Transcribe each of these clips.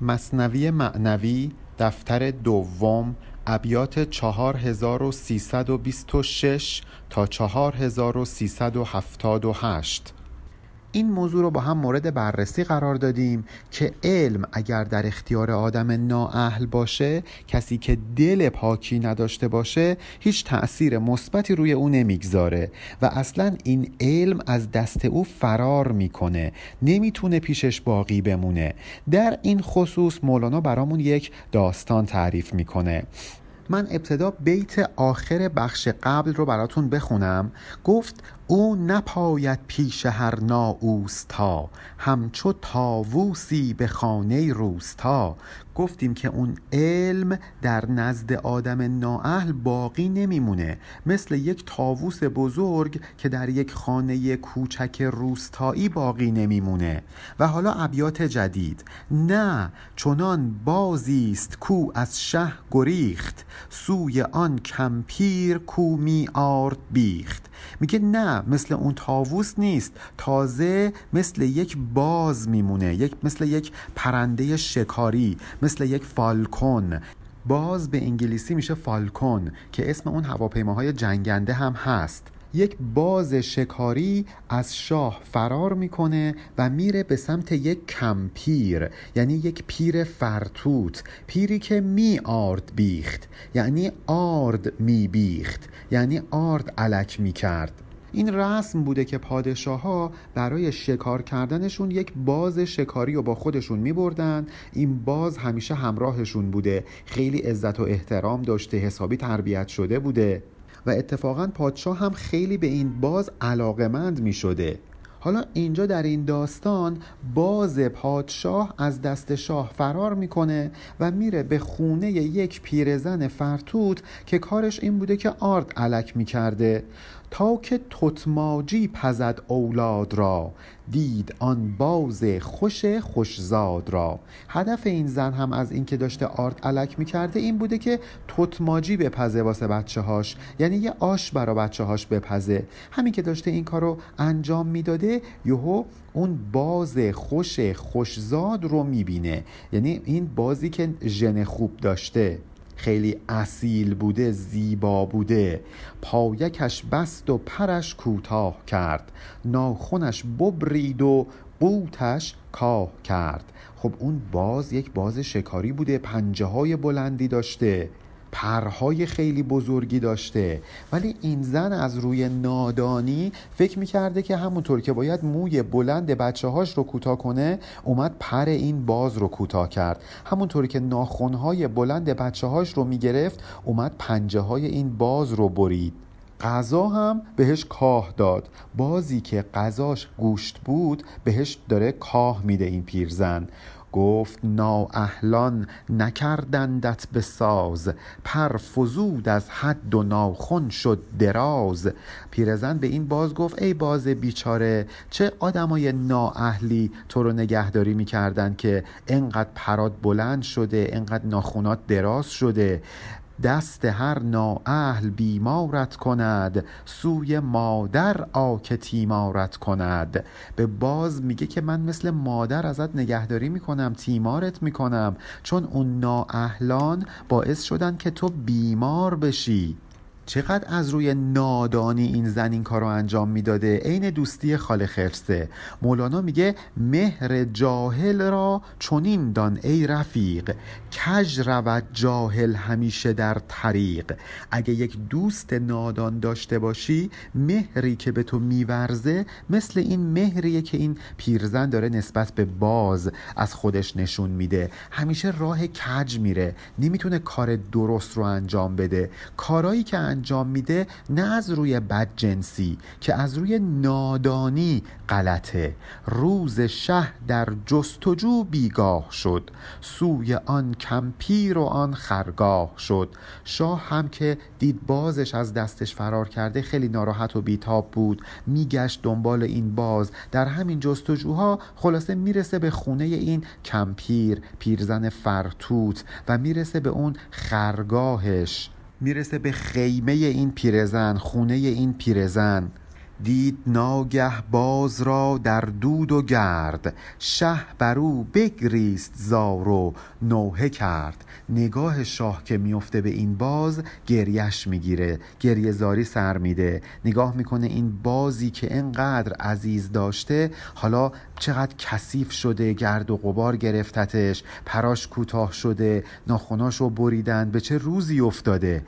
مصنوی معنوی دفتر دوم ابیات 4326 تا 4378 این موضوع رو با هم مورد بررسی قرار دادیم که علم اگر در اختیار آدم نااهل باشه کسی که دل پاکی نداشته باشه هیچ تأثیر مثبتی روی او نمی‌گذاره و اصلا این علم از دست او فرار می‌کنه نمی‌تونه پیشش باقی بمونه. در این خصوص مولانا برامون یک داستان تعریف می‌کنه. من ابتدا بیت آخر بخش قبل رو براتون بخونم. گفت او نپاید پیش هر ناوستا همچو تاووسی به خانه روستا. گفتیم که اون علم در نزد آدم نااهل باقی نمیمونه. مثل یک تاووس بزرگ که در یک خانه کوچک روستایی باقی نمیمونه. و حالا ابیات جدید. نه چنان بازیست کو از شه گریخت سوی آن کمپیر کو می آرد بیخت. میگه نه مثل اون طاووس نیست. تازه مثل یک باز میمونه یک مثل یک پرنده شکاری مثل یک falcon. باز به انگلیسی میشه falcon که اسم اون هواپیماهای جنگنده هم هست. یک باز شکاری از شاه فرار می‌کنه و میره به سمت یک کمپیر یعنی یک پیر فرتوت پیری که می آرد بیخت یعنی آرد می بیخت یعنی آرد علک می کرد. این رسم بوده که پادشاه ها برای شکار کردنشون یک باز شکاری رو با خودشون می بردن این باز همیشه همراهشون بوده. خیلی عزت و احترام داشته حسابی تربیت شده بوده. و اتفاقا پادشاه هم خیلی به این باز علاقمند می شده حالا اینجا در این داستان باز پادشاه از دست شاه فرار می‌کنه و میره به خونه یک پیرزن فرتوت که کارش این بوده که آرد علک می‌کرده. تا که تتماجی پزد اولاد را دید آن باز خوش خوشزاد را. هدف این زن هم از اینکه داشته آرد علک می‌کرده این بوده که تتماجی بپزه واسه بچه هاش یعنی یه آش برا بچه هاش بپزه. همین که داشته این کارو انجام می‌داده یهو اون باز خوش خوشزاد رو می‌بینه. یعنی این بازی که ژن خوب داشته. خیلی اصیل بوده زیبا بوده. پایکش بست و پرش کوتاه کرد. ناخونش ببرید و قوتش کاه کرد. خب اون باز یک باز شکاری بوده پنجه های بلندی داشته. پرهای خیلی بزرگی داشته. ولی این زن از روی نادانی فکر می‌کرده که همونطور که باید موی بلند بچه هاش رو کوتاه کنه اومد پر این باز رو کوتاه کرد. همونطوری که ناخونهای بلند بچه هاش رو می‌گرفت اومد پنجه های این باز رو برید. غذا هم بهش کاه داد. بازی که غذاش گوشت بود بهش داره کاه میده این پیرزن. گفت نااهلان نکردندت به ساز پر فزود از حد و ناخن شد دراز. پیرزن به این باز گفت ای باز بیچاره چه آدمای نااهلی تو رو نگهداری می‌کردن که انقدر پرات بلند شده انقدر ناخونات دراز شده. دست هر نااهل بیمارت کند سوی مادر آ که تیمارت کند. به باز میگه که من مثل مادر ازت نگهداری می‌کنم تیمارت می‌کنم چون اون نااهلان باعث شدن که تو بیمار بشی. چقدر از روی نادانی این زن این کار رو انجام می‌داده؟ عین دوستی خاله خرسه مولانا میگه مهر جاهل را چنین دان ای رفیق. کج رود جاهل همیشه در طریق. اگه یک دوست نادان داشته باشی مهری که به تو میورزه مثل این مهریه که این پیرزن داره نسبت به باز از خودش نشون میده. همیشه راه کج میره. نمی‌تونه کار درست رو انجام بده. کارایی که میده نه از روی بدجنسی که از روی نادانی غلطه. روز شه در جستجو بیگاه شد سوی آن کمپیر و آن خرگاه شد. شاه هم که دید بازش از دستش فرار کرده خیلی ناراحت و بیتاب بود. میگشت دنبال این باز. در همین جستجوها خلاصه می‌رسه به خونه این کمپیر پیرزن فرتوت و می‌رسه به اون خرگاهش. می‌رسه به خیمه این پیرزن خونه این پیرزن. دید ناگه باز را در دود و گرد شه بر او بگریست زار و نوحه کرد. نگاه شاه که میفته به این باز گریش می‌گیره گریه زاری سر میده. نگاه می‌کنه این بازی که انقدر عزیز داشته حالا چقدر کثیف شده گرد و غبار گرفتتش پراش کوتاه شده ناخوناشو بریدن به چه روزی افتاده؟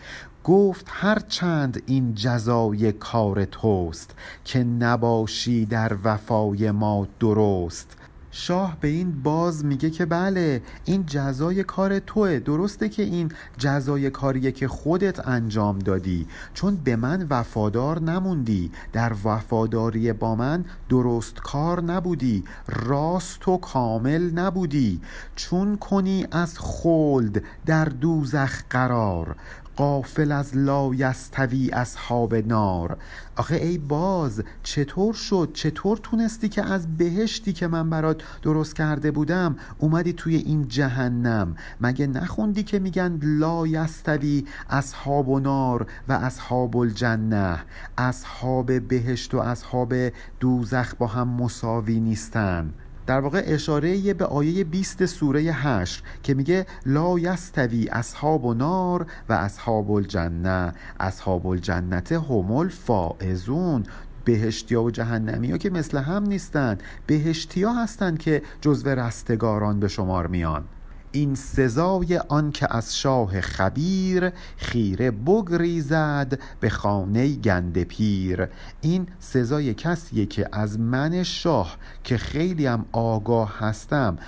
گفت هر چند این جزای کار توست که نباشی در وفای ما درست. شاه به این باز میگه که بله این جزای کار توه. درسته که این جزای کاریه که خودت انجام دادی. چون به من وفادار نموندی. در وفاداری با من درست کار نبودی. راست و کامل نبودی. چون کنی از خلد در دوزخ قرار. قافل از لا یستوی اصحاب نار. آخه ای باز چطور شد؟ چطور تونستی که از بهشتی که من برات درست کرده بودم اومدی توی این جهنم؟ مگه نخوندی که میگن لا یستوی اصحاب و نار و اصحاب الجنه؟ اصحاب بهشت و اصحاب دوزخ با هم مساوی نیستن. در واقع اشاره به آیه 20 سوره هشر که میگه لا یستوی اصحاب و نار و اصحاب الجنه. اصحاب الجنت هم الفائزون. بهشتی ها و جهنمی ها که مثل هم نیستن. بهشتی ها هستن که جزو رستگاران به شمار میان. این سزای آن که از شاه خبیر خیره بگریزد به خانه گنده پیر. این سزای کسیه که از من شاه که خیلی هم آگاه هستم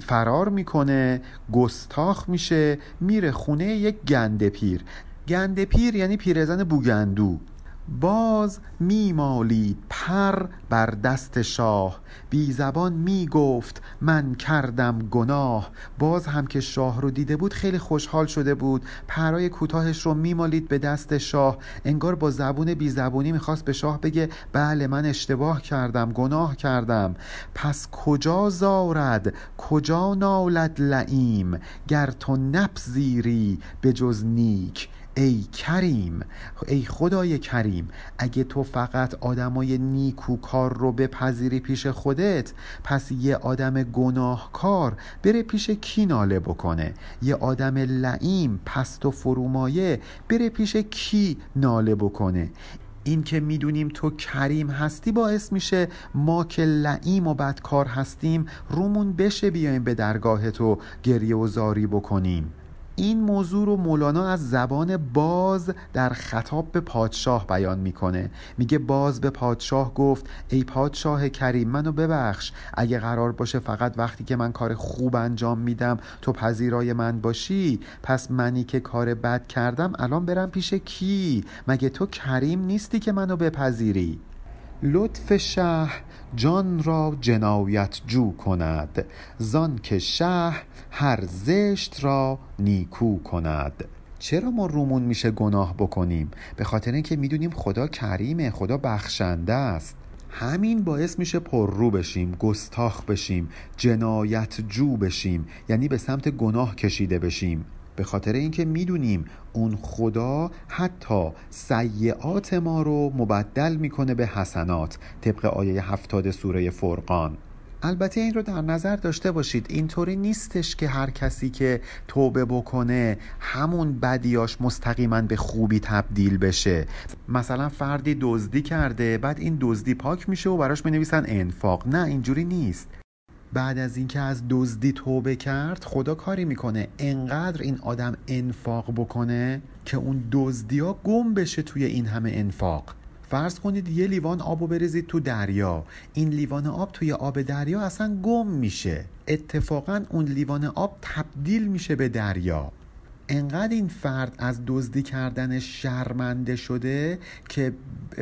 فرار می‌کنه گستاخ میشه میره خونه یک گنده پیر. گنده پیر یعنی پیرزن بوگندو. باز میمالید پر بر دست شاه. بی زبان می گفت من کردم گناه. باز هم که شاه رو دیده بود خیلی خوشحال شده بود. پرای کوتاهش رو میمالید به دست شاه. انگار با زبون بی زبونی می‌خواست به شاه بگه بله من اشتباه کردم گناه کردم. پس کجا زارد کجا نالد لعیم؟ گر تو نپذیری به جز نیک. ای کریم ای خدای کریم اگه تو فقط آدمای نیکوکار رو بپذیری پیش خودت پس یه آدم گناهکار بره پیش کی ناله بکنه. یه آدم لعیم پست و فرومایه بره پیش کی ناله بکنه. این که می‌دونیم تو کریم هستی باعث میشه ما که لعیم و بدکار هستیم رومون بشه بیایم به درگاه تو گریه و زاری بکنیم. این موضوع رو مولانا از زبان باز در خطاب به پادشاه بیان می‌کنه. میگه باز به پادشاه گفت ای پادشاه کریم منو ببخش. اگه قرار باشه فقط وقتی که من کار خوب انجام میدم تو پذیرای من باشی. پس منی که کار بد کردم الان برم پیش کی؟ مگه تو کریم نیستی که منو بپذیری؟ لطف شه جان را جنایت جو کند. زان که شه هر زشت را نیکو کند. چرا ما رومون میشه گناه بکنیم؟ به خاطر اینکه می‌دونیم خدا کریمه خدا بخشنده است. همین باعث میشه پررو بشیم گستاخ بشیم جنایت جو بشیم یعنی به سمت گناه کشیده بشیم. به خاطر اینکه می‌دونیم اون خدا حتی سیعات ما رو مبدل می‌کنه به حسنات طبق آیه هفتاد سوره فرقان. البته این رو در نظر داشته باشید اینطوری نیستش که هر کسی که توبه بکنه همون بدیاش مستقیما به خوبی تبدیل بشه. مثلا فردی دزدی کرده بعد این دزدی پاک میشه و براش می نویسن انفاق. نه اینجوری نیست. بعد از اینکه از دزدی توبه کرد خدا کاری می‌کنه انقدر این آدم انفاق بکنه که اون دزدی ها گم بشه توی این همه انفاق. فرض کنید یه لیوان آب رو بریزید تو دریا. این لیوان آب توی آب دریا اصلا گم میشه. اتفاقا اون لیوان آب تبدیل میشه به دریا. انقدر این فرد از دزدی کردن شرمنده شده که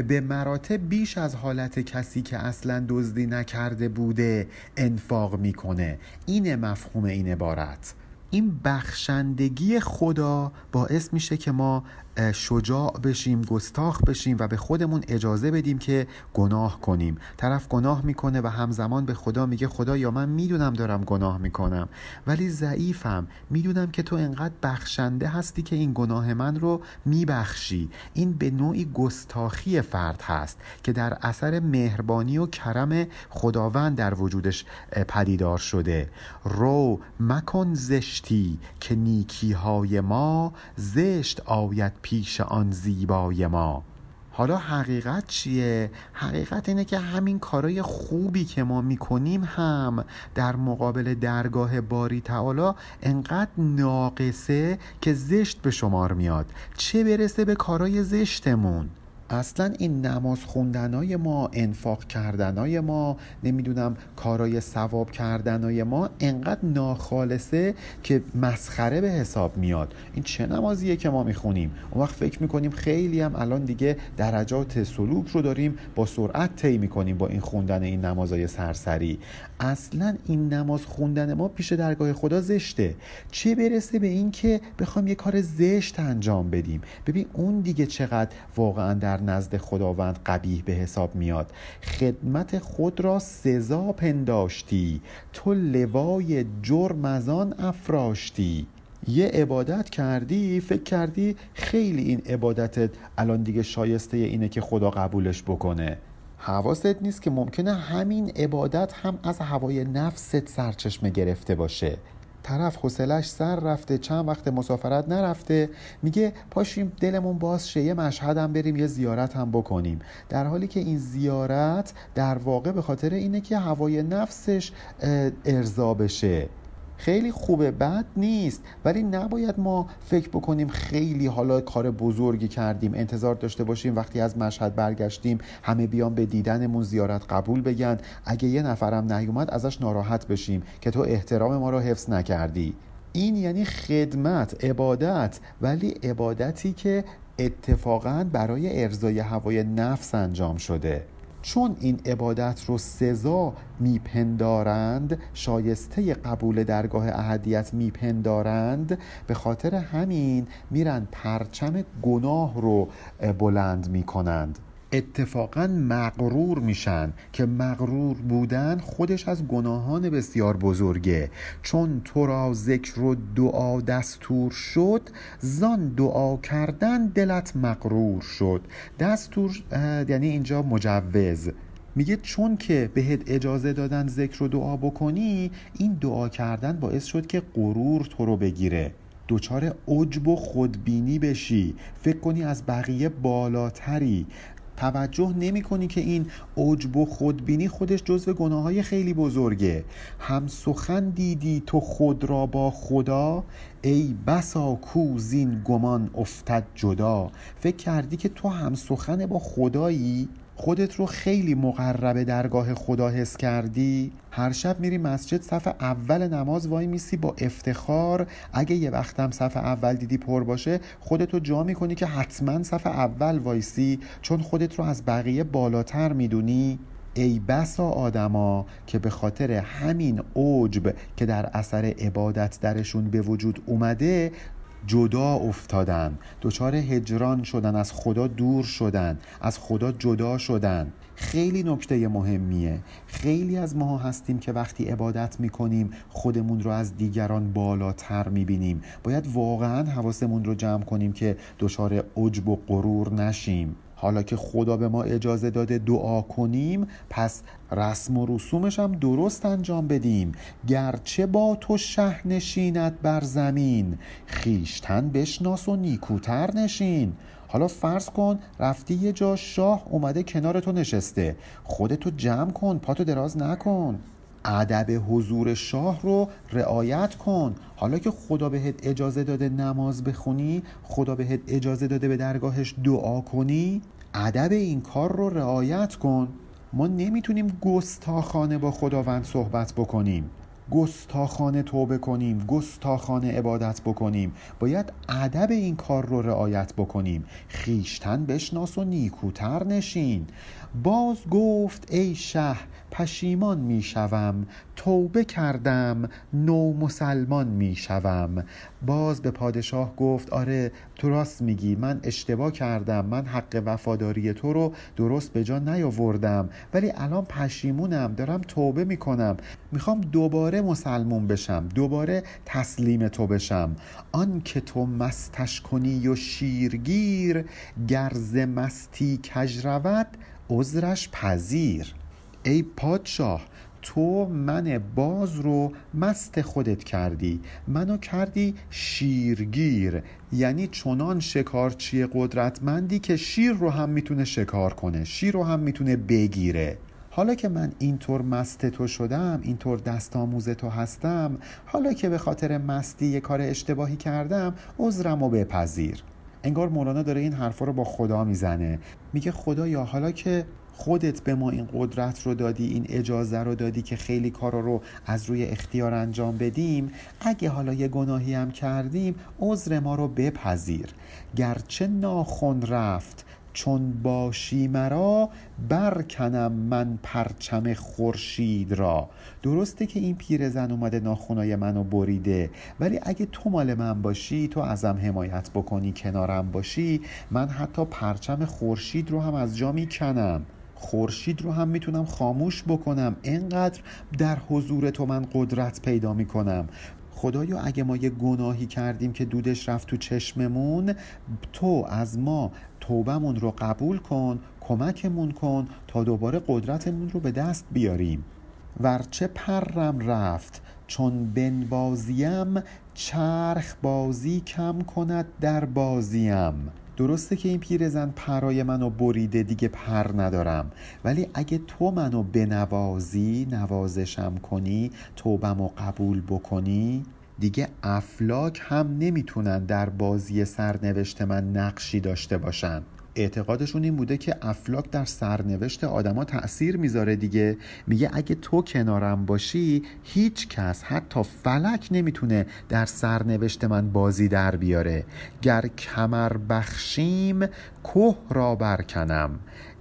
به مراتب بیش از حالت کسی که اصلا دزدی نکرده بوده انفاق می‌کنه. این مفهوم این عبارت. این بخشندگی خدا باعث میشه که ما شجاع بشیم گستاخ بشیم و به خودمون اجازه بدیم که گناه کنیم. طرف گناه می‌کنه و همزمان به خدا میگه خدا یا من می‌دونم دارم گناه می‌کنم ولی ضعیفم. می‌دونم که تو انقدر بخشنده هستی که این گناه من رو میبخشی. این به نوعی گستاخی فرد هست که در اثر مهربانی و کرم خداوند در وجودش پدیدار شده. رو مکن زشتی که نیکی های ما زشت آید پیش آن زیبای ما. حالا حقیقت چیه؟ حقیقت اینه که همین کارای خوبی که ما می‌کنیم هم در مقابل درگاه باری تعالی انقدر ناقصه که زشت به شمار میاد. چه برسه به کارای زشتمون؟ اصلا این نماز خوندنای ما انفاق کردنای ما نمی‌دونم کارای ثواب کردنای ما انقدر ناخالصه که مسخره به حساب میاد. این چه نمازیه که ما می‌خونیم؟ اون وقت فکر می‌کنیم خیلی هم الان دیگه درجات سلوک رو داریم با سرعت طی می‌کنیم با این خوندن این نمازای سرسری. اصلا این نماز خوندن ما پیش درگاه خدا زشته. چه برسه به این که بخوام یه کار زشت انجام بدیم؟ ببین اون دیگه چقدر واقعا در نزد خداوند قبیح به حساب میاد. خدمت خود را سزا پنداشتی. تو لوای جرم افراشتی. یه عبادت کردی فکر کردی خیلی این عبادتت الان دیگه شایسته اینه که خدا قبولش بکنه. حواست نیست که ممکنه همین عبادت هم از هوای نفست سرچشمه گرفته باشه. طرف حوصلش سر رفته چند وقت مسافرت نرفته میگه پاشیم دلمون باز شه یه مشهد هم بریم یه زیارت هم بکنیم. در حالی که این زیارت در واقع به خاطر اینه که هوای نفسش ارضا بشه. خیلی خوبه بد نیست. ولی نباید ما فکر بکنیم خیلی حالا کار بزرگی کردیم. انتظار داشته باشیم وقتی از مشهد برگشتیم همه بیان به دیدنمون زیارت قبول بگن. اگه یه نفرم نیومد ازش ناراحت بشیم که تو احترام ما رو حفظ نکردی. این یعنی خدمت عبادت. ولی عبادتی که اتفاقا برای ارزای هوای نفس انجام شده. چون این عبادت رو سزا میپندارند شایسته قبول درگاه اهدیت میپندارند به خاطر همین میرن پرچم گناه رو بلند می‌کنند. اتفاقا مغرور میشن که مغرور بودن خودش از گناهان بسیار بزرگه. چون تو را ذکر و دعا دستور شد زان دعا کردن دلت مغرور شد. دستور یعنی اینجا مجوز. میگه چون که بهت اجازه دادن ذکر و دعا بکنی این دعا کردن باعث شد که غرور تو رو بگیره. دچار عجب و خودبینی بشی. فکر کنی از بقیه بالاتری. توجه نمی کنی که این عجب و خودبینی خودش جزو گناه های خیلی بزرگه. هم سخن دیدی تو خود را با خدا؟ ای بسا کو زین گمان افتد جدا. فکر کردی که تو هم سخن با خدایی؟ خودت رو خیلی مقرب درگاه خدا حس کردی؟ هر شب میری مسجد صف اول نماز وای میسی با افتخار. اگه یه وقتم صف اول دیدی پر باشه خودت رو جا می‌کنی که حتما صف اول وایسی چون خودت رو از بقیه بالاتر می‌دونی. ای بسا آدما که به خاطر همین عجب که در اثر عبادت درشون به وجود اومده جدا افتادن دچار هجران شدن از خدا دور شدن از خدا جدا شدن. خیلی نکته مهمیه. خیلی از ما هستیم که وقتی عبادت می‌کنیم خودمون رو از دیگران بالاتر می‌بینیم. باید واقعا حواسمون رو جمع کنیم که دچار عجب و غرور نشیم. حالا که خدا به ما اجازه داده دعا کنیم پس رسم و رسومش هم درست انجام بدیم. گرچه با تو شه نشیند بر زمین خیشتن بشناس و نیکوتر نشین. حالا فرض کن رفتی یه جا شاه اومده کنار تو نشسته. خودتو جمع کن پاتو دراز نکن. ادب حضور شاه رو رعایت کن. حالا که خدا بهت اجازه داده نماز بخونی خدا بهت اجازه داده به درگاهش دعا کنی ادب این کار رو رعایت کن. ما نمی‌تونیم گستاخانه با خداوند صحبت بکنیم. گستاخانه توبه کنیم گستاخانه عبادت بکنیم. باید ادب این کار رو رعایت بکنیم. خیشتن بشناس و نیکوتر نشین. باز گفت ای شه پشیمان می شوم توبه کردم نو مسلمان می شوم. باز به پادشاه گفت آره تو راست میگی من اشتباه کردم من حق وفاداری تو رو درست به جا نیاوردم ولی الان پشیمونم دارم توبه می‌کنم. می‌خوام دوباره مسلمون بشم دوباره تسلیم تو بشم. آن که تو مستش کنی و شیرگیر گرز مستی کج رود عذرش پذیر. ای پادشاه تو من باز رو مست خودت کردی. منو کردی شیرگیر. یعنی چنان شکارچی قدرتمندی که شیر رو هم می‌تونه شکار کنه شیر رو هم می‌تونه بگیره. حالا که من اینطور مست تو شدم اینطور دست آموز تو هستم حالا که به خاطر مستی یه کار اشتباهی کردم عذرم و بپذیر. انگار مولانا داره این حرفا رو با خدا می‌زنه. میگه خدایا حالا که خودت به ما این قدرت رو دادی این اجازه رو دادی که خیلی کارا رو از روی اختیار انجام بدیم اگه حالا یه گناهی هم کردیم عذر ما رو بپذیر. گرچه ناخون رفت چون باشی مرا برکنم من پرچم خورشید را. درسته که این پیرزن اومده ناخونای منو بریده ولی اگه تو مال من باشی تو ازم حمایت بکنی کنارم باشی من حتی پرچم خورشید رو هم از جا می‌کنم. خورشید رو هم می‌تونم خاموش بکنم. اینقدر در حضور تو من قدرت پیدا می‌کنم. خدایا اگه ما یه گناهی کردیم که دودش رفت تو چشممون تو از ما توبمون رو قبول کن کمکمون کن تا دوباره قدرتمون رو به دست بیاریم. ورچه پرم رفت چون بنبازیم چرخ بازی کم کند در بازیم. درسته که این پیرزن پرای منو بریده دیگه پر ندارم. ولی اگه تو منو بنوازی نوازشم کنی توبم و قبول بکنی؟ دیگه افلاک هم نمی‌تونن در بازی سرنوشت من نقشی داشته باشن. اعتقادشون این بوده که افلاک در سرنوشت آدما تأثیر می‌ذاره دیگه. میگه اگه تو کنارم باشی هیچ کس حتی فلک نمی‌تونه در سرنوشت من بازی در بیاره. گر کمر بخشیم کوه را برکنم.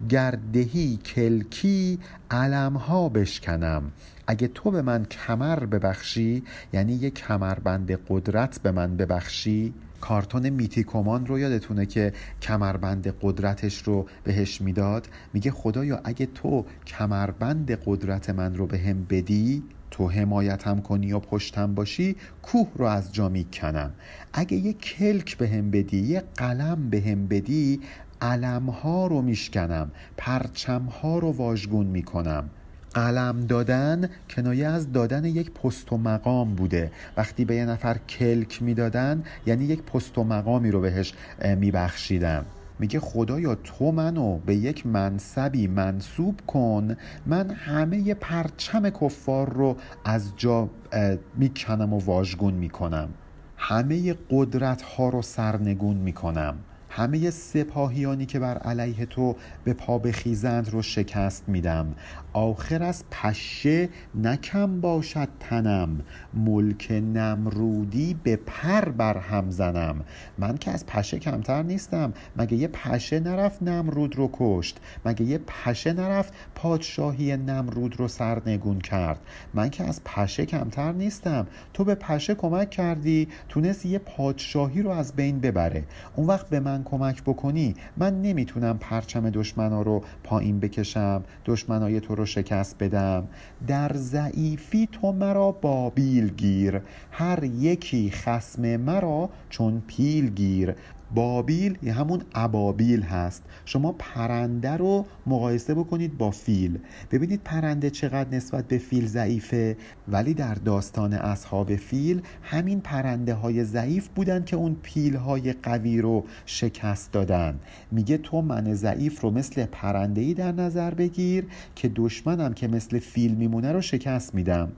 گر دهی کلکی علمها بشکنم. اگه تو به من کمر ببخشی یعنی یه کمربند قدرت به من ببخشی کارتون میتیکومان رو یادتونه که کمربند قدرتش رو بهش می‌داد؟ میگه خدایا اگه تو کمربند قدرت من رو به هم بدی تو حمایتم کنی و پشتم باشی کوه رو از جا می‌کنم. اگه یه کلک به هم بدی یه قلم به هم بدی علم ها رو میشکنم پرچم ها رو واژگون می‌کنم. قلم دادن کنایه از دادن یک پست و مقام بوده. وقتی به یه نفر کلک می‌دادن یعنی یک پست و مقامی رو بهش میبخشیدن. میگه خدایا تو منو به یک منصبی منصوب کن. من همه پرچم کفار رو از جا می‌کنم و واژگون می‌کنم. همه قدرت ها رو سرنگون می‌کنم. همه سپاهیانی که بر علیه تو به پا بخیزند رو شکست میدم. آخر از پشه نکم باشد تنم ملک نمرودی به پر بر هم زنم. من که از پشه کمتر نیستم مگه یه پشه نرفت نمرود رو کشت؟ مگه یه پشه نرفت پادشاهی نمرود رو سرنگون کرد؟ من که از پشه کمتر نیستم. تو به پشه کمک کردی تونست یه پادشاهی رو از بین ببره. اون وقت به من کمک بکنی من نمی‌تونم پرچم دشمنا رو پایین بکشم دشمنای تو رو شکست بدم. در ضعیفی تو مرا بابیل گیر هر یکی خسم مرا چون پیل گیر. بابیل یه همون ابابیل هست. شما پرنده رو مقایسه بکنید با فیل. ببینید پرنده چقدر نسبت به فیل ضعیفه. ولی در داستان اصحاب فیل همین پرنده های ضعیف بودن که اون پیل های قوی رو شکست دادن. میگه تو من ضعیف رو مثل پرنده ای در نظر بگیر که دشمنم که مثل فیل میمونه رو شکست میدم.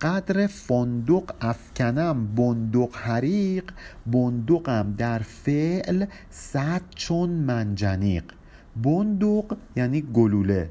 قدر فندق افکنم بندق حریق بندقم در فعل صد چون منجنیق. بندق یعنی گلوله.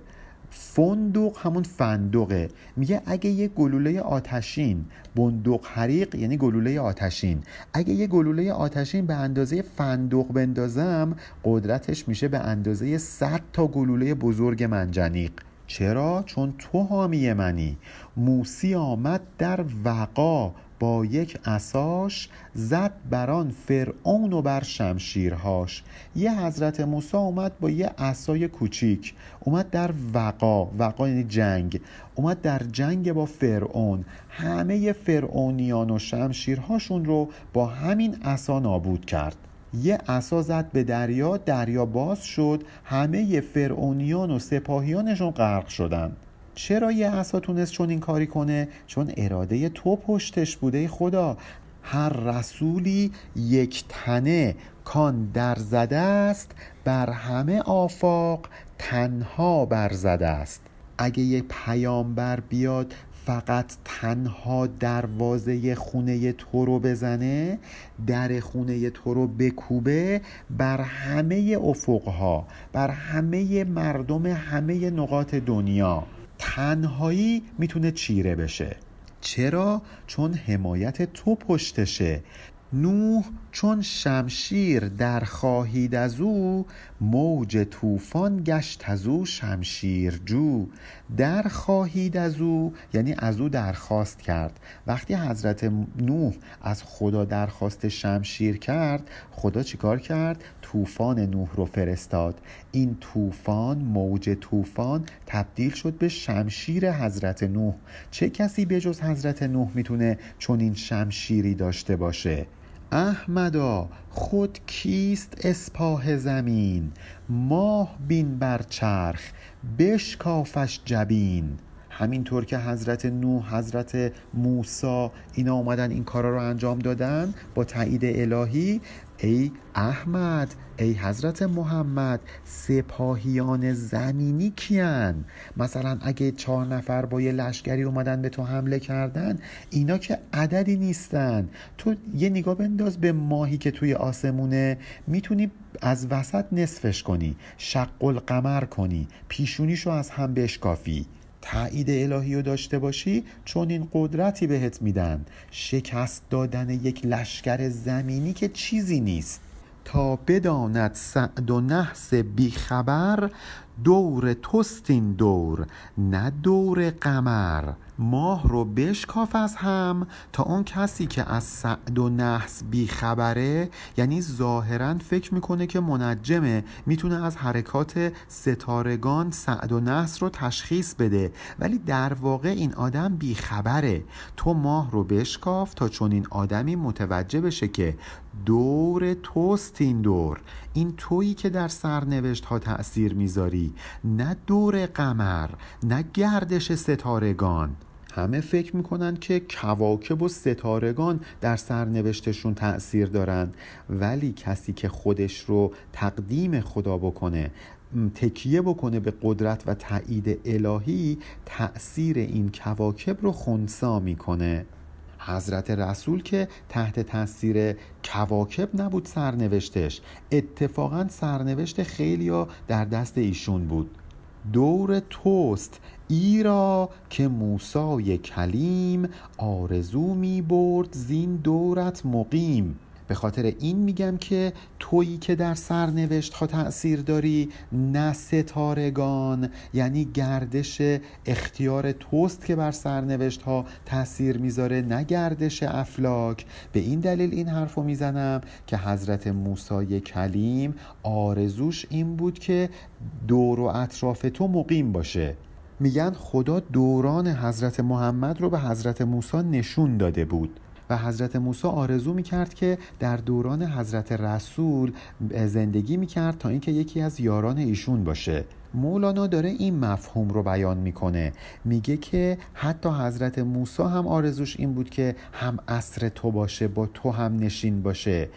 فندق همون فندقه. میگه اگه یه گلوله آتشین بندق حریق یعنی گلوله آتشین. اگه یه گلوله آتشین به اندازه فندق بندازم قدرتش میشه به اندازه 100 تا گلوله بزرگ منجنیق. چرا؟ چون تو حامی منی. موسی آمد در وقا با یک اساش زد بران فرعون و بر شمشیرهاش. یه حضرت موسی اومد با یه اسای کوچیک. اومد در وقا وقا یعنی جنگ. اومد در جنگ با فرعون. همه فرعونیان و شمشیرهاشون رو با همین اسا نابود کرد. یه اسا زد به دریا دریا باز شد همه فرعونیان و سپاهیانشون غرق شدن. چرا یه عصا تونست چون این کاری کنه؟ چون اراده تو پشتش بوده خدا. هر رسولی یک تنه کان در زده است بر همه آفاق تنها بر زده است. اگه یه پیامبر بیاد فقط تنها دروازه خونه تو رو بزنه در خونه تو رو بکوبه بر همه افقها بر همه مردم همه نقاط دنیا. تنهایی می‌تونه چیره بشه. چرا؟ چون حمایت تو پشتشه. نوح چون شمشیر در خواهید از او موج طوفان گشت از او شمشیر جو. در خواهید از او یعنی از او درخواست کرد. وقتی حضرت نوح از خدا درخواست شمشیر کرد خدا چیکار کرد؟ طوفان نوح رو فرستاد. این طوفان موج طوفان تبدیل شد به شمشیر حضرت نوح. چه کسی به جز حضرت نوح می‌تونه چون این شمشیری داشته باشه؟ احمدا خود کیست اسپاه زمین؟ ماه بین بر چرخ بشکافش جبین. همینطور که حضرت نوح حضرت موسی اینا اومدن این کارا رو انجام دادن با تایید الهی ای احمد ای حضرت محمد سپاهیان زمینی کیان مثلا اگه چهار نفر با یه لشکری اومدن به تو حمله کردن اینا که عددی نیستن. تو یه نگاه بنداز به ماهی که توی آسمونه. می‌تونی از وسط نصفش کنی شق القمر کنی پیشونیشو از هم بشکافی. تایید الهی رو داشته باشی چون این قدرتی بهت میدن. شکست دادن یک لشکر زمینی که چیزی نیست. تا بداند سعد و نحس بیخبر دور توستین دور نه دور قمر. ماه رو بشکاف از هم تا اون کسی که از سعد و نحس بیخبره یعنی ظاهرا فکر می‌کنه که منجمه می‌تونه از حرکات ستارگان سعد و نحس رو تشخیص بده. ولی در واقع این آدم بیخبره. تو ماه رو بشکاف تا چون این آدمی متوجه بشه که دور توست این دور. این تویی که در سرنوشت ها تأثیر می‌ذاری. نه دور قمر نه گردش ستارگان. همه فکر می‌کنن که کواکب و ستارگان در سرنوشتشون تأثیر دارن. ولی کسی که خودش رو تقدیم خدا بکنه تکیه بکنه به قدرت و تایید الهی تأثیر این کواکب رو خونسا می‌کنه. حضرت رسول که تحت تاثیر کواکب نبود سرنوشتش. اتفاقا سرنوشت خیلیا در دست ایشون بود. دور توست ایرا که موسای کلیم آرزو می برد زین دورت مقیم. به خاطر این میگم که تویی که در سرنوشت ها تأثیر داری نه ستارگان یعنی گردش اختیار توست که بر سرنوشت ها تأثیر می‌ذاره نه گردش افلاک. به این دلیل این حرف می‌زنم که حضرت موسی کلیم آرزوش این بود که دور و اطراف تو مقیم باشه. میگن خدا دوران حضرت محمد رو به حضرت موسی نشون داده بود. حضرت موسی آرزو می‌کرد که در دوران حضرت رسول زندگی می‌کرد تا اینکه یکی از یاران ایشون باشه. مولانا داره این مفهوم رو بیان می‌کنه. میگه که حتی حضرت موسی هم آرزوش این بود که هم اصر تو باشه با تو هم نشین باشه.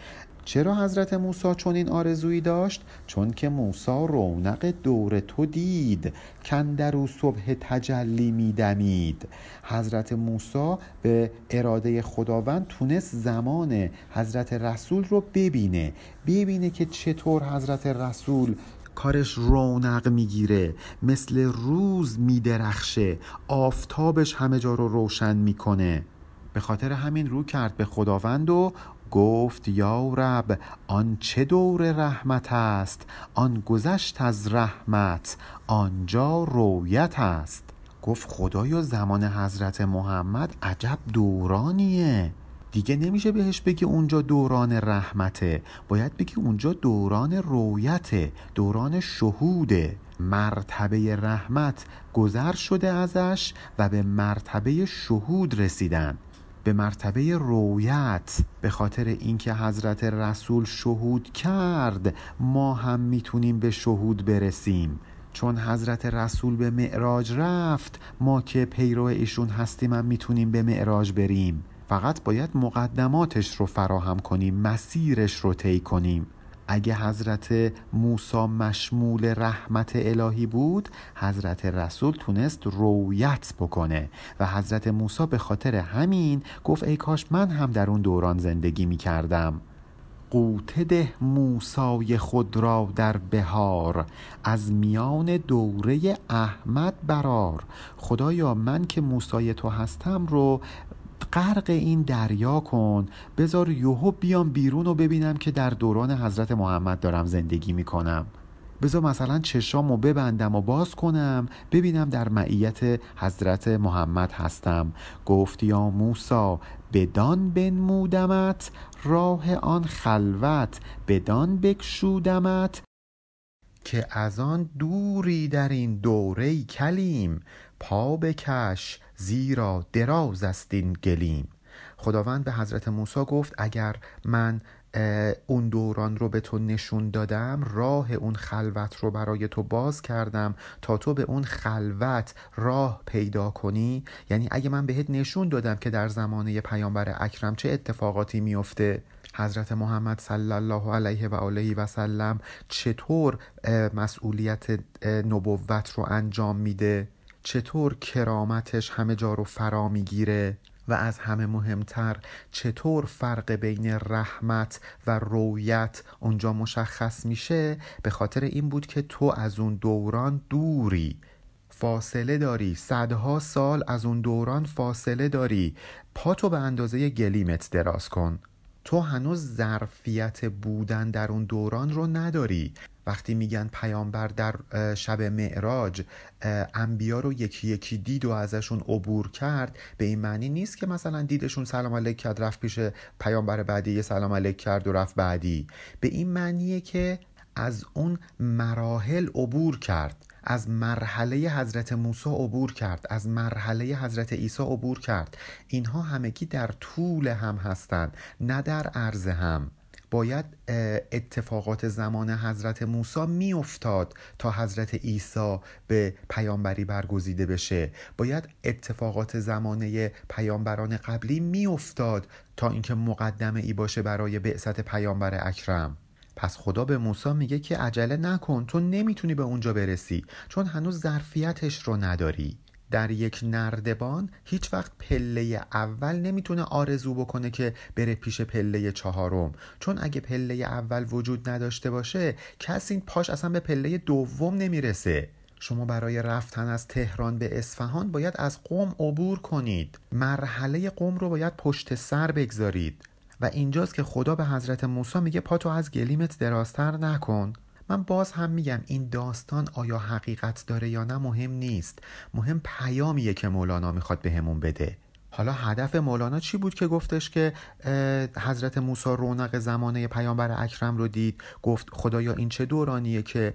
چرا حضرت موسی این آرزویی داشت؟ چون که موسی رونق دور تو دید کندرو صبح تجلی میدمید. حضرت موسی به اراده خداوند تونست زمان حضرت رسول رو ببینه. ببینه که چطور حضرت رسول کارش رونق می‌گیره مثل روز میدرخشه آفتابش همه جا رو روشن می‌کنه. به خاطر همین رو کرد به خداوند و گفت یا رب آن چه دور رحمت است؟ آن گذشت از رحمت آنجا رویت است. گفت خدایا زمان حضرت محمد عجب دورانیه. دیگه نمیشه بهش بگی اونجا دوران رحمته. باید بگی اونجا دوران رویته دوران شهوده. مرتبه رحمت گذر شده ازش و به مرتبه شهود رسیدن. به مرتبه رویت به خاطر اینکه حضرت رسول شهود کرد ما هم می‌تونیم به شهود برسیم. چون حضرت رسول به معراج رفت ما که پیرو ایشون هستیم هم می‌تونیم به معراج بریم. فقط باید مقدماتش رو فراهم کنیم مسیرش رو طی کنیم. اگه حضرت موسی مشمول رحمت الهی بود حضرت رسول تونست رویت بکنه و حضرت موسی به خاطر همین گفت ای کاش من هم در اون دوران زندگی می کردم قوته ده موسای خود را در بهار از میان دوره احمد برار خدایا من که موسای تو هستم رو غرق این دریا کن. بذار یوهو بیام بیرون و ببینم که در دوران حضرت محمد دارم زندگی می‌کنم. بذار مثلا چشامو ببندم و باز کنم ببینم در معیت حضرت محمد هستم. گفت یا موسا بدان بنمودمت راه آن خلوت بدان بکشودمت که از آن دوری در این دوره کلیم. پا بکش زیرا دراز است این گلیم. خداوند به حضرت موسی گفت اگر من اون دوران رو به تو نشون دادم راه اون خلوت رو برای تو باز کردم تا تو به اون خلوت راه پیدا کنی. یعنی اگه من بهت نشون دادم که در زمانه پیامبر اکرم چه اتفاقاتی میفته حضرت محمد صلی الله علیه و آله و سلم چطور مسئولیت نبوت رو انجام میده؟ چطور کرامتش همه جا رو فرا می‌گیره و از همه مهمتر چطور فرق بین رحمت و رویت اونجا مشخص میشه؟ به خاطر این بود که تو از اون دوران دوری فاصله داری. صدها سال از اون دوران فاصله داری. پاتو به اندازه گلیمت دراز کن. تو هنوز ظرفیت بودن در اون دوران رو نداری. وقتی میگن پیامبر در شب معراج انبیا رو یکی یکی دید و ازشون عبور کرد به این معنی نیست که مثلا دیدشون سلام علیک کرد رفت پیش پیامبر بعدی یه سلام علیک کرد و رفت بعدی. به این معنیه که از اون مراحل عبور کرد از مرحله حضرت موسی عبور کرد از مرحله حضرت عیسی عبور کرد. اینها همگی در طول هم هستند نه در عرض هم. باید اتفاقات زمان حضرت موسی میافتاد تا حضرت عیسی به پیامبری برگزیده بشه. باید اتفاقات زمانه پیامبران قبلی میافتاد تا اینکه مقدمه ای باشه برای بعثت پیامبر اکرم. پس خدا به موسی میگه که عجله نکن تو نمی‌تونی به اونجا برسی چون هنوز ظرفیتش رو نداری. در یک نردبان هیچ وقت پله اول نمی‌تونه آرزو بکنه که بره پیش پله چهارم. چون اگه پله اول وجود نداشته باشه کسی پاش اصلا به پله دوم نمی‌رسه. شما برای رفتن از تهران به اصفهان باید از قوم عبور کنید. مرحله قوم رو باید پشت سر بگذارید. و اینجاست که خدا به حضرت موسی میگه پاتو از گلیمت درازتر نکن. من باز هم میگم این داستان آیا حقیقت داره یا نه مهم نیست. مهم پیامیه که مولانا می‌خواد بهمون بده. حالا هدف مولانا چی بود که گفتش که حضرت موسی رونق زمانه پیامبر اکرم رو دید؟ گفت خدایا این چه دورانیه که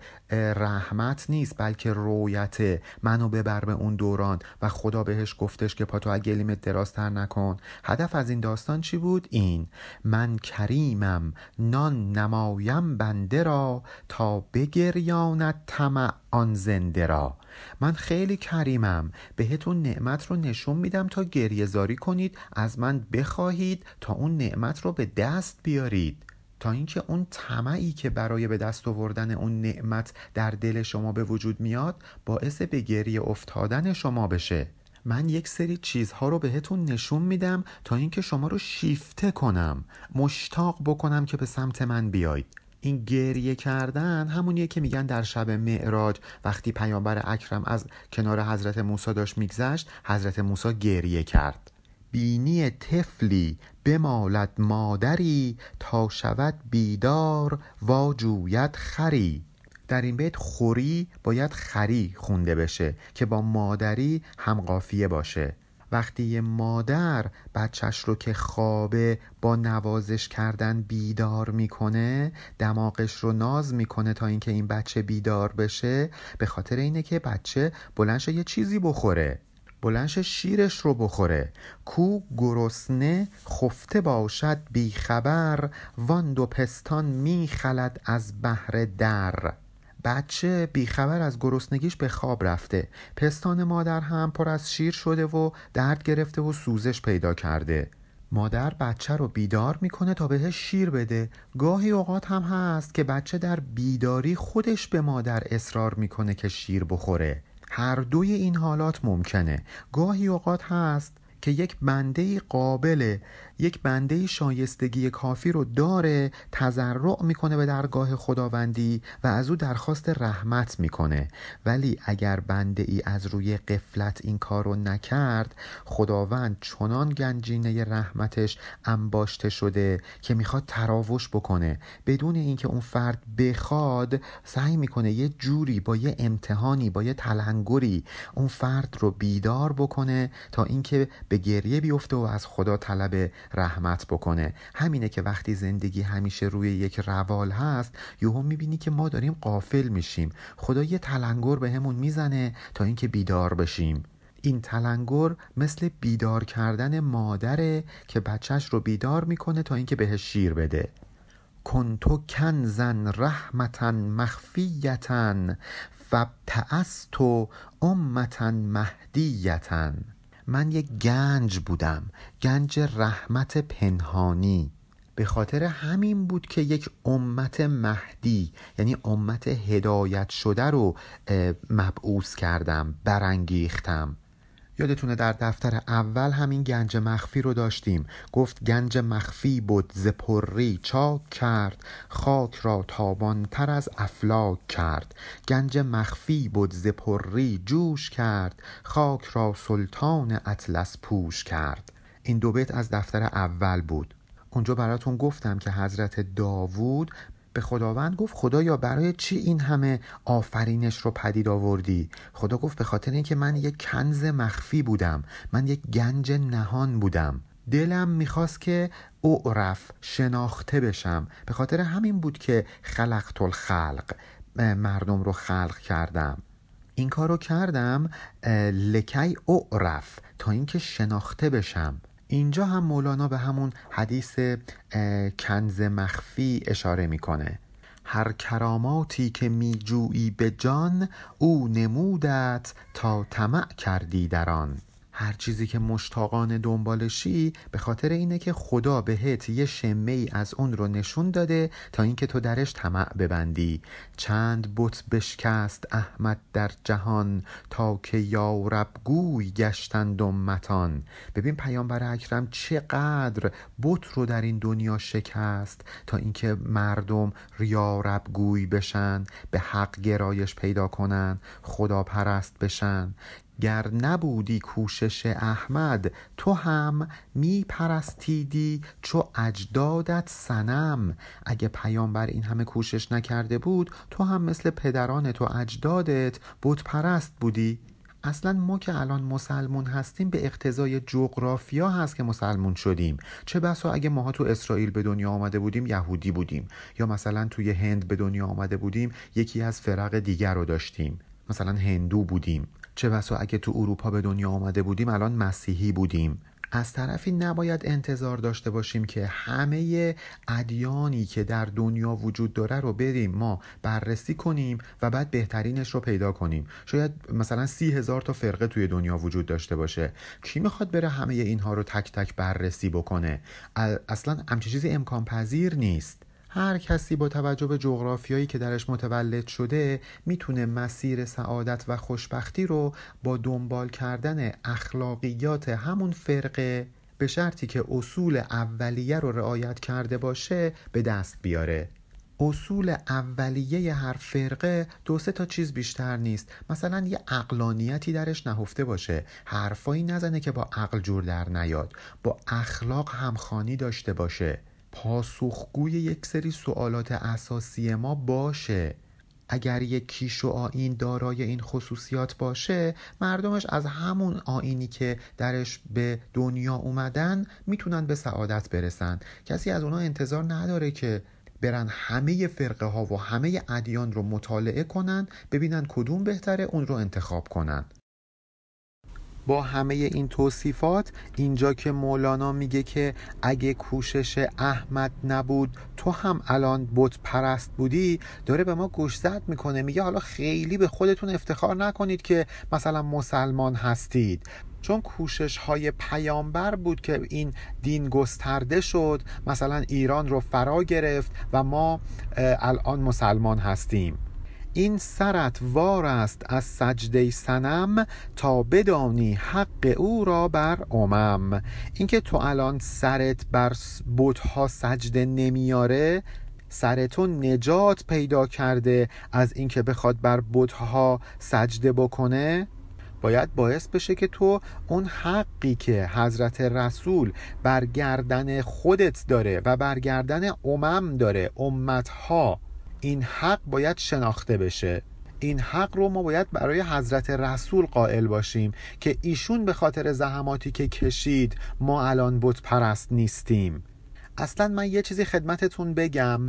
رحمت نیست بلکه رویت منو ببر به اون دوران. و خدا بهش گفتش که پاتو گلیمت درازتر نکن. هدف از این داستان چی بود؟ این من کریمم نان نمایم بنده را تا بگریاند طمع آن زنده را. من خیلی کریمم. بهتون نعمت رو نشون میدم تا گریه زاری کنید. از من بخواهید تا اون نعمت رو به دست بیارید. تا اینکه اون طمعی که برای به دست آوردن اون نعمت در دل شما به وجود میاد باعث به گریه افتادن شما بشه. من یک سری چیزها رو بهتون نشون میدم تا اینکه شما رو شیفته کنم. مشتاق بکنم که به سمت من بیاید این گریه کردن همونیه که میگن در شب معراج وقتی پیامبر اکرم از کنار حضرت موسی داشت میگذشت حضرت موسی گریه کرد. بینی طفلی بمالد مادری تا شود بیدار وا جوید خری. در این بیت خوری باید خری خونده بشه که با مادری هم قافیه باشه. وقتی مادر بچهش رو که خوابه با نوازش کردن بیدار می‌کنه دماغش رو ناز می‌کنه تا اینکه این بچه بیدار بشه به خاطر اینه که بچه بلنشه یه چیزی بخوره. بلنش شیرش رو بخوره. کو گرسنه خفته باشد بیخبر وان دو پستان میخلد از بهر در. بچه بیخبر از گرسنگیش به خواب رفته. پستان مادر هم پر از شیر شده و درد گرفته و سوزش پیدا کرده. مادر بچه رو بیدار می‌کنه تا بهش شیر بده. گاهی اوقات هم هست که بچه در بیداری خودش به مادر اصرار می‌کنه که شیر بخوره. هر دوی این حالات ممکنه. گاهی اوقات هست که یک بنده قابل یک بنده شایستگی کافی رو داره تضرع می‌کنه به درگاه خداوندی و از او درخواست رحمت می‌کنه. ولی اگر بنده ای از روی قفلت این کار رو نکرد خداوند چنان گنجینه رحمتش انباشته شده که می‌خواد تراوش بکنه. بدون اینکه اون فرد بخواد سعی می‌کنه یه جوری با یه امتحانی با یه تلنگری اون فرد رو بیدار بکنه تا اینکه به گریه بیفته و از خدا طلب رحمت بکنه. همینه که وقتی زندگی همیشه روی یک روال هست یهو می‌بینی که ما داریم قافل میشیم. خدا یه تلنگر به همون می‌زنه تا اینکه بیدار بشیم. این تلنگر مثل بیدار کردن مادره که بچهش رو بیدار می‌کنه تا اینکه بهش شیر بده. کنتو کنزن رحمتا مخفیتا فبتعست امتا مهدیتا من یک گنج بودم گنج رحمت پنهانی. به خاطر همین بود که یک امت مهدی یعنی امت هدایت شده رو مبعوث کردم برانگیختم. یادتونه در دفتر اول همین گنج مخفی رو داشتیم. گفت گنج مخفی بود ز پری چاک کرد خاک را تابانتر از افلاک کرد. گنج مخفی بود ز پری جوش کرد خاک را سلطان اطلس پوش کرد. این دو بیت از دفتر اول بود. اونجا براتون گفتم که حضرت داوود به خداوند گفت خدایا برای چی این همه آفرینش رو پدید آوردی؟ خدا گفت به خاطر اینکه من یک کنز مخفی بودم من یک گنج نهان بودم. دلم می‌خواست که اعرف شناخته بشم. به خاطر همین بود که خلقت الخلق مردم رو خلق کردم. این کار رو کردم لکی اعرف تا اینکه شناخته بشم. اینجا هم مولانا به همون حدیث کنز مخفی اشاره می‌کنه. هر کراماتی که میجویی به جان او نمودت تا طمع کردی در آن. هر چیزی که مشتاقان دنبالشی به خاطر اینه که خدا بهت یه شمه ای از اون رو نشون داده تا اینکه تو درش طمع ببندی. چند بت بشکست احمد در جهان تا که یارب گوی گشتند امتان ببین پیامبر اکرم چقدر بت رو در این دنیا شکست تا اینکه مردم ریارب گوی بشن به حق گرایش پیدا کنن خدا پرست بشن. گر نبودی کوشش احمد تو هم می پرستیدی چو اجدادت سنم اگه پیامبر این همه کوشش نکرده بود تو هم مثل پدران تو اجدادت بود پرست بودی. اصلا ما که الان مسلمون هستیم به اقتضای جغرافیا هست که مسلمون شدیم. چه بسا اگه ماها تو اسرائیل به دنیا آمده بودیم یهودی بودیم. یا مثلا توی هند به دنیا آمده بودیم یکی از فرق دیگر رو داشتیم. مثلا هندو بودیم. چه بسا اگه تو اروپا به دنیا آمده بودیم الان مسیحی بودیم. از طرفی نباید انتظار داشته باشیم که همه ادیانی که در دنیا وجود داره رو بریم ما بررسی کنیم و بعد بهترینش رو پیدا کنیم. شاید مثلا سی هزار تا فرقه توی دنیا وجود داشته باشه. کی می‌خواد بره همه اینها رو تک تک بررسی بکنه؟ اصلا همچی چیزی امکان پذیر نیست. هر کسی با توجه به جغرافیایی که درش متولد شده می‌تونه مسیر سعادت و خوشبختی رو با دنبال کردن اخلاقیات همون فرقه به شرطی که اصول اولیه رو رعایت کرده باشه به دست بیاره. اصول اولیه هر فرقه دو سه تا چیز بیشتر نیست. مثلا یه اقلانیتی درش نهفته باشه. حرفایی نزنه که با عقل جور در نیاد. با اخلاق همخانی داشته باشه. پاسخگوی یک سری سوالات اساسی ما باشه. اگر یک کیش و آین دارای این خصوصیات باشه مردمش از همون آینی که درش به دنیا اومدن می‌تونن به سعادت برسن. کسی از اونها انتظار نداره که برن همه فرقه ها و همه ادیان رو مطالعه کنن ببینن کدوم بهتره اون رو انتخاب کنن. با همه این توصیفات اینجا که مولانا میگه که اگه کوشش احمد نبود تو هم الان بت پرست بودی داره به ما گوشزد می‌کنه میگه حالا خیلی به خودتون افتخار نکنید که مثلا مسلمان هستید. چون کوشش های پیامبر بود که این دین گسترده شد مثلا ایران رو فرا گرفت و ما الان مسلمان هستیم. این سرت وار است از سجده سنم تا بدانی حق او را بر امم. اینکه تو الان سرت بر بتها سجده نمیاره سر تو نجات پیدا کرده از اینکه بخواد بر بتها سجده بکنه باید باعث بشه که تو اون حقی که حضرت رسول برگردن خودت داره و برگردن امم داره امتها این حق باید شناخته بشه. این حق رو ما باید برای حضرت رسول قائل باشیم که ایشون به خاطر زحماتی که کشید ما الان بت پرست نیستیم. اصلا من یه چیزی خدمتتون بگم.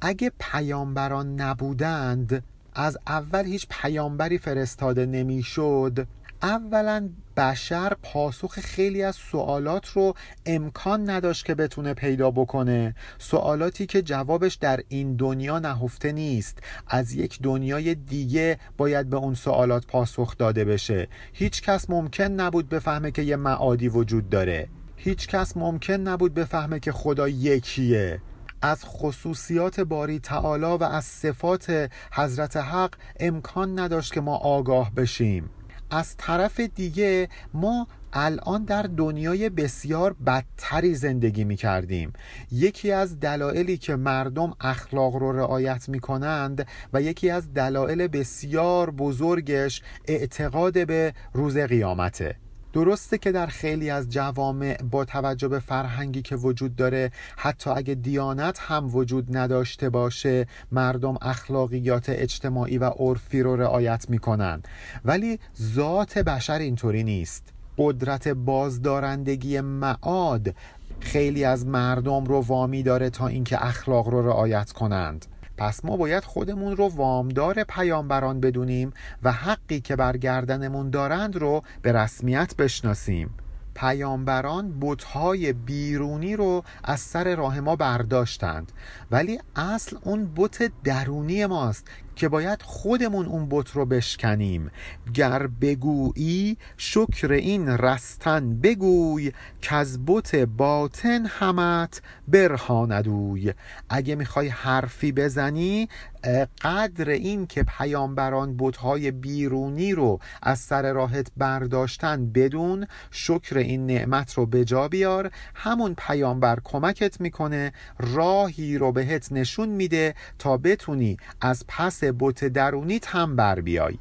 اگه پیامبران نبودند از اول هیچ پیامبری فرستاده نمی‌شد. اولا بشر پاسخ خیلی از سوالات رو امکان نداشت که بتونه پیدا بکنه. سوالاتی که جوابش در این دنیا نهفته نیست. از یک دنیای دیگه باید به اون سوالات پاسخ داده بشه. هیچ کس ممکن نبود بفهمه که یه معادی وجود داره. هیچ کس ممکن نبود بفهمه که خدا یکیه. از خصوصیات باری تعالی و از صفات حضرت حق امکان نداشت که ما آگاه بشیم. از طرف دیگه ما الان در دنیای بسیار بدتری زندگی می کردیم یکی از دلایلی که مردم اخلاق رو رعایت می کنند و یکی از دلایل بسیار بزرگش اعتقاد به روز قیامته. درسته که در خیلی از جوامع با توجه به فرهنگی که وجود داره حتی اگه دیانت هم وجود نداشته باشه مردم اخلاقیات اجتماعی و عرفی رو رعایت می‌کنن. ولی ذات بشر اینطوری نیست. قدرت بازدارندگی معاد خیلی از مردم رو وامی داره تا اینکه اخلاق رو رعایت کنند. پس ما باید خودمون رو وامدار پیامبران بدونیم و حقی که برگردنمون دارند رو به رسمیت بشناسیم. پیامبران بتهای بیرونی رو از سر راه ما برداشتند ولی اصل اون بت درونی ماست که باید خودمون اون بت رو بشکنیم. گر بگویی شکر این رستن بگوی که از بت باطن همت برهاندوی اگه می‌خوای حرفی بزنی قدر این که پیامبران بتهای بیرونی رو از سر راهت برداشتن بدون شکر این نعمت رو به جا بیار همون پیامبر کمکت می‌کنه راهی رو بهت نشون میده تا بتونی از پس بت درونیت هم بر بیای.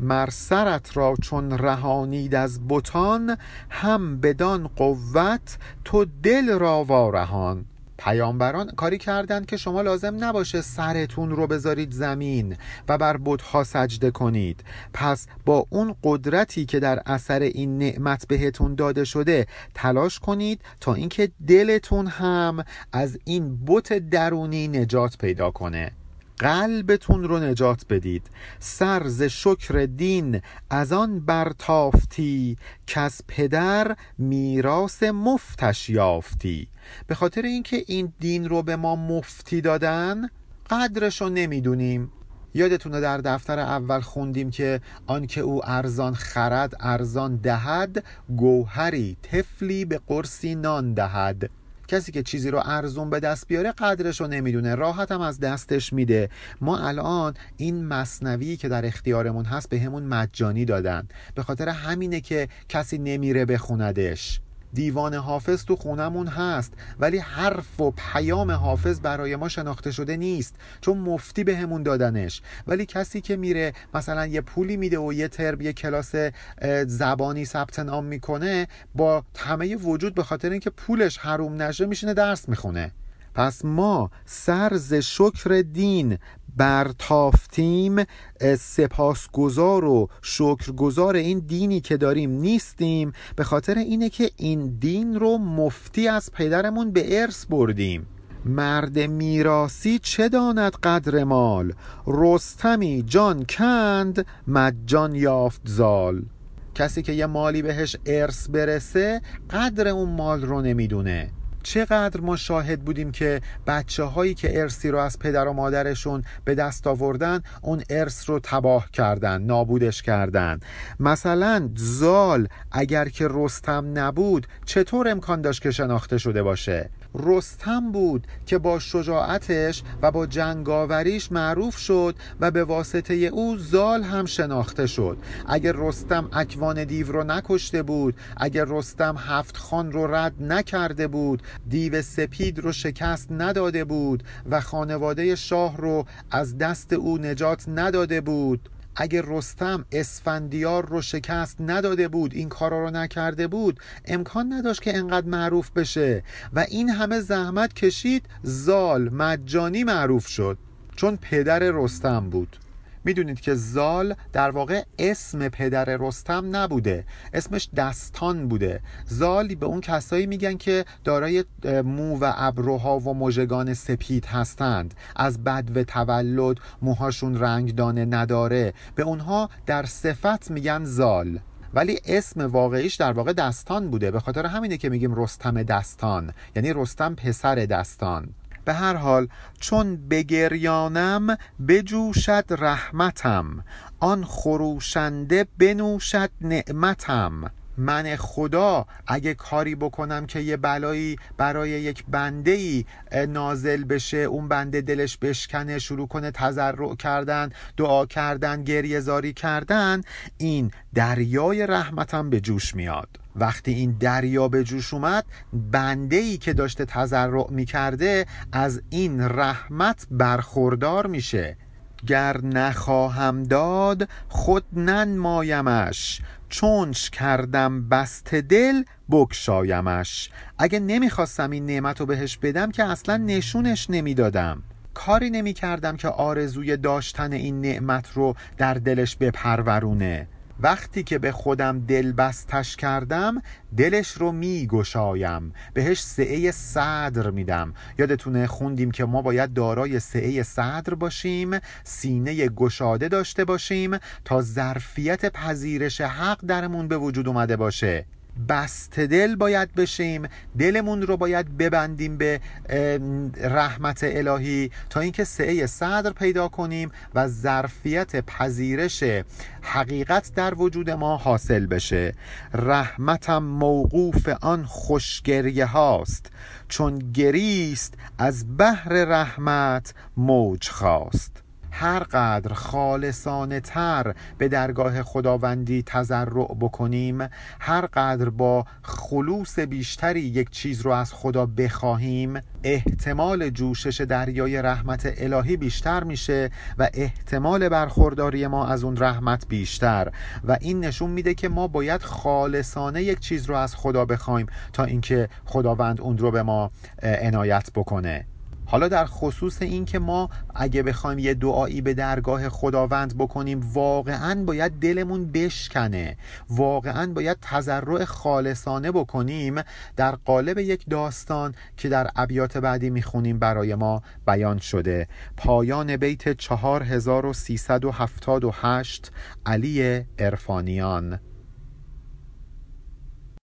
مرسرت را چون رهانید از بتان هم بدان قوت تو دل را وارهان. پیامبران کاری کردند که شما لازم نباشه سرتون رو بذارید زمین و بر بتها سجده کنید. پس با اون قدرتی که در اثر این نعمت بهتون داده شده تلاش کنید تا اینکه دلتون هم از این بت درونی نجات پیدا کنه. قلبتون رو نجات بدید. سر ز شکر دین از آن برتافتی که از پدر میراث مفتش یافتی. به خاطر اینکه این دین رو به ما مفتی دادن قدرش رو نمی‌دونیم. یادتونه در دفتر اول خوندیم که آنکه او ارزان خرد ارزان دهد گوهری تفلی به قرصی نان دهد. کسی که چیزی رو ارزون به دست بیاره قدرش رو نمی‌دونه. راحت هم از دستش میده. ما الان این مصنوی که در اختیارمون هست به همون مجانی دادن. به خاطر همینه که کسی نمیره بخوندش. دیوان حافظ تو خونمون هست ولی حرف و پیام حافظ برای ما شناخته شده نیست چون مفتی به دادنش. ولی کسی که میره مثلا یه پولی میده و یه ترم یه کلاس زبانی ثبت نام می‌کنه با همه وجود به خاطر اینکه پولش حروم نشه میشینه درس می‌خونه. پس ما سرز شکر دین برتافتیم سپاسگزار و شکرگزار این دینی که داریم نیستیم. به خاطر اینه که این دین رو مفتی از پدرمون به ارث بردیم. مرد میراسی چه داند قدر مال؟ رستمی جان کند مجان یافت زال. کسی که یه مالی بهش ارث برسه قدر اون مال رو نمی‌دونه. چقدر ما شاهد بودیم که بچه هایی که ارسی رو از پدر و مادرشون به دست آوردن اون ارث رو تباه کردن نابودش کردن. مثلا زال اگر که رستم نبود چطور امکان داشت که شناخته شده باشه؟ رستم بود که با شجاعتش و با جنگاوریش معروف شد و به واسطه او زال هم شناخته شد. اگر رستم اکوان دیو رو نکشته بود اگر رستم هفت خان رو رد نکرده بود دیو سپید رو شکست نداده بود و خانواده شاه رو از دست او نجات نداده بود. اگه رستم اسفندیار رو شکست نداده بود این کارا رو نکرده بود امکان نداشت که انقدر معروف بشه. و این همه زحمت کشید زال مجانی معروف شد چون پدر رستم بود. می‌دونید که زال در واقع اسم پدر رستم نبوده. اسمش دستان بوده. زال به اون کسایی میگن که دارای مو و ابروها و مژگان سپید هستند. از بد و تولد موهاشون رنگدانه نداره. به اونها در صفت میگن زال. ولی اسم واقعیش در واقع دستان بوده. به خاطر همینه که میگیم رستم دستان. یعنی رستم پسر دستان. به هر حال چون بگریانم بجوشد رحمتم. آن خروشنده بنوشد نعمتم. من خدا اگه کاری بکنم که یه بلایی برای یک بنده ای نازل بشه اون بنده دلش بشکنه شروع کنه تضرع کردن دعا کردن گریه زاری کردن این دریای رحمتم به جوش میاد. وقتی این دریا به جوش اومد بنده ای که داشته تضرع می‌کرده از این رحمت برخوردار میشه. گر نخواهم داد خود ننمایمش. چونش کردم بست دل بکشایمش اگه نمی‌خواستم این نعمت رو بهش بدم که اصلا نشونش نمی‌دادم. کاری نمی کردم که آرزوی داشتن این نعمت رو در دلش بپرورونه. وقتی که به خودم دل بستش کردم دلش رو می گشایم بهش سعه صدر میدم. یادتونه خوندیم که ما باید دارای سعه صدر باشیم سینه گشاده داشته باشیم تا ظرفیت پذیرش حق درمون به وجود اومده باشه. بست دل باید بشیم دلمون رو باید ببندیم به رحمت الهی تا اینکه سعه صدر پیدا کنیم و ظرفیت پذیرش حقیقت در وجود ما حاصل بشه. رحمتم موقوف آن خوشگریه هاست. چون گریست از بحر رحمت موج خواست. هر قدر خالصانه تر به درگاه خداوندی تضرع بکنیم هر قدر با خلوص بیشتری یک چیز رو از خدا بخواهیم احتمال جوشش دریای رحمت الهی بیشتر میشه و احتمال برخورداری ما از اون رحمت بیشتر. و این نشون میده که ما باید خالصانه یک چیز رو از خدا بخوایم تا اینکه خداوند اون رو به ما عنایت بکنه. حالا در خصوص این که ما اگه بخوایم یه دعایی به درگاه خداوند بکنیم واقعا باید دلمون بشکنه. واقعا باید تضرع خالصانه بکنیم در قالب یک داستان که در ابیات بعدی می‌خونیم برای ما بیان شده. پایان بیت 4378 علی ارفانیان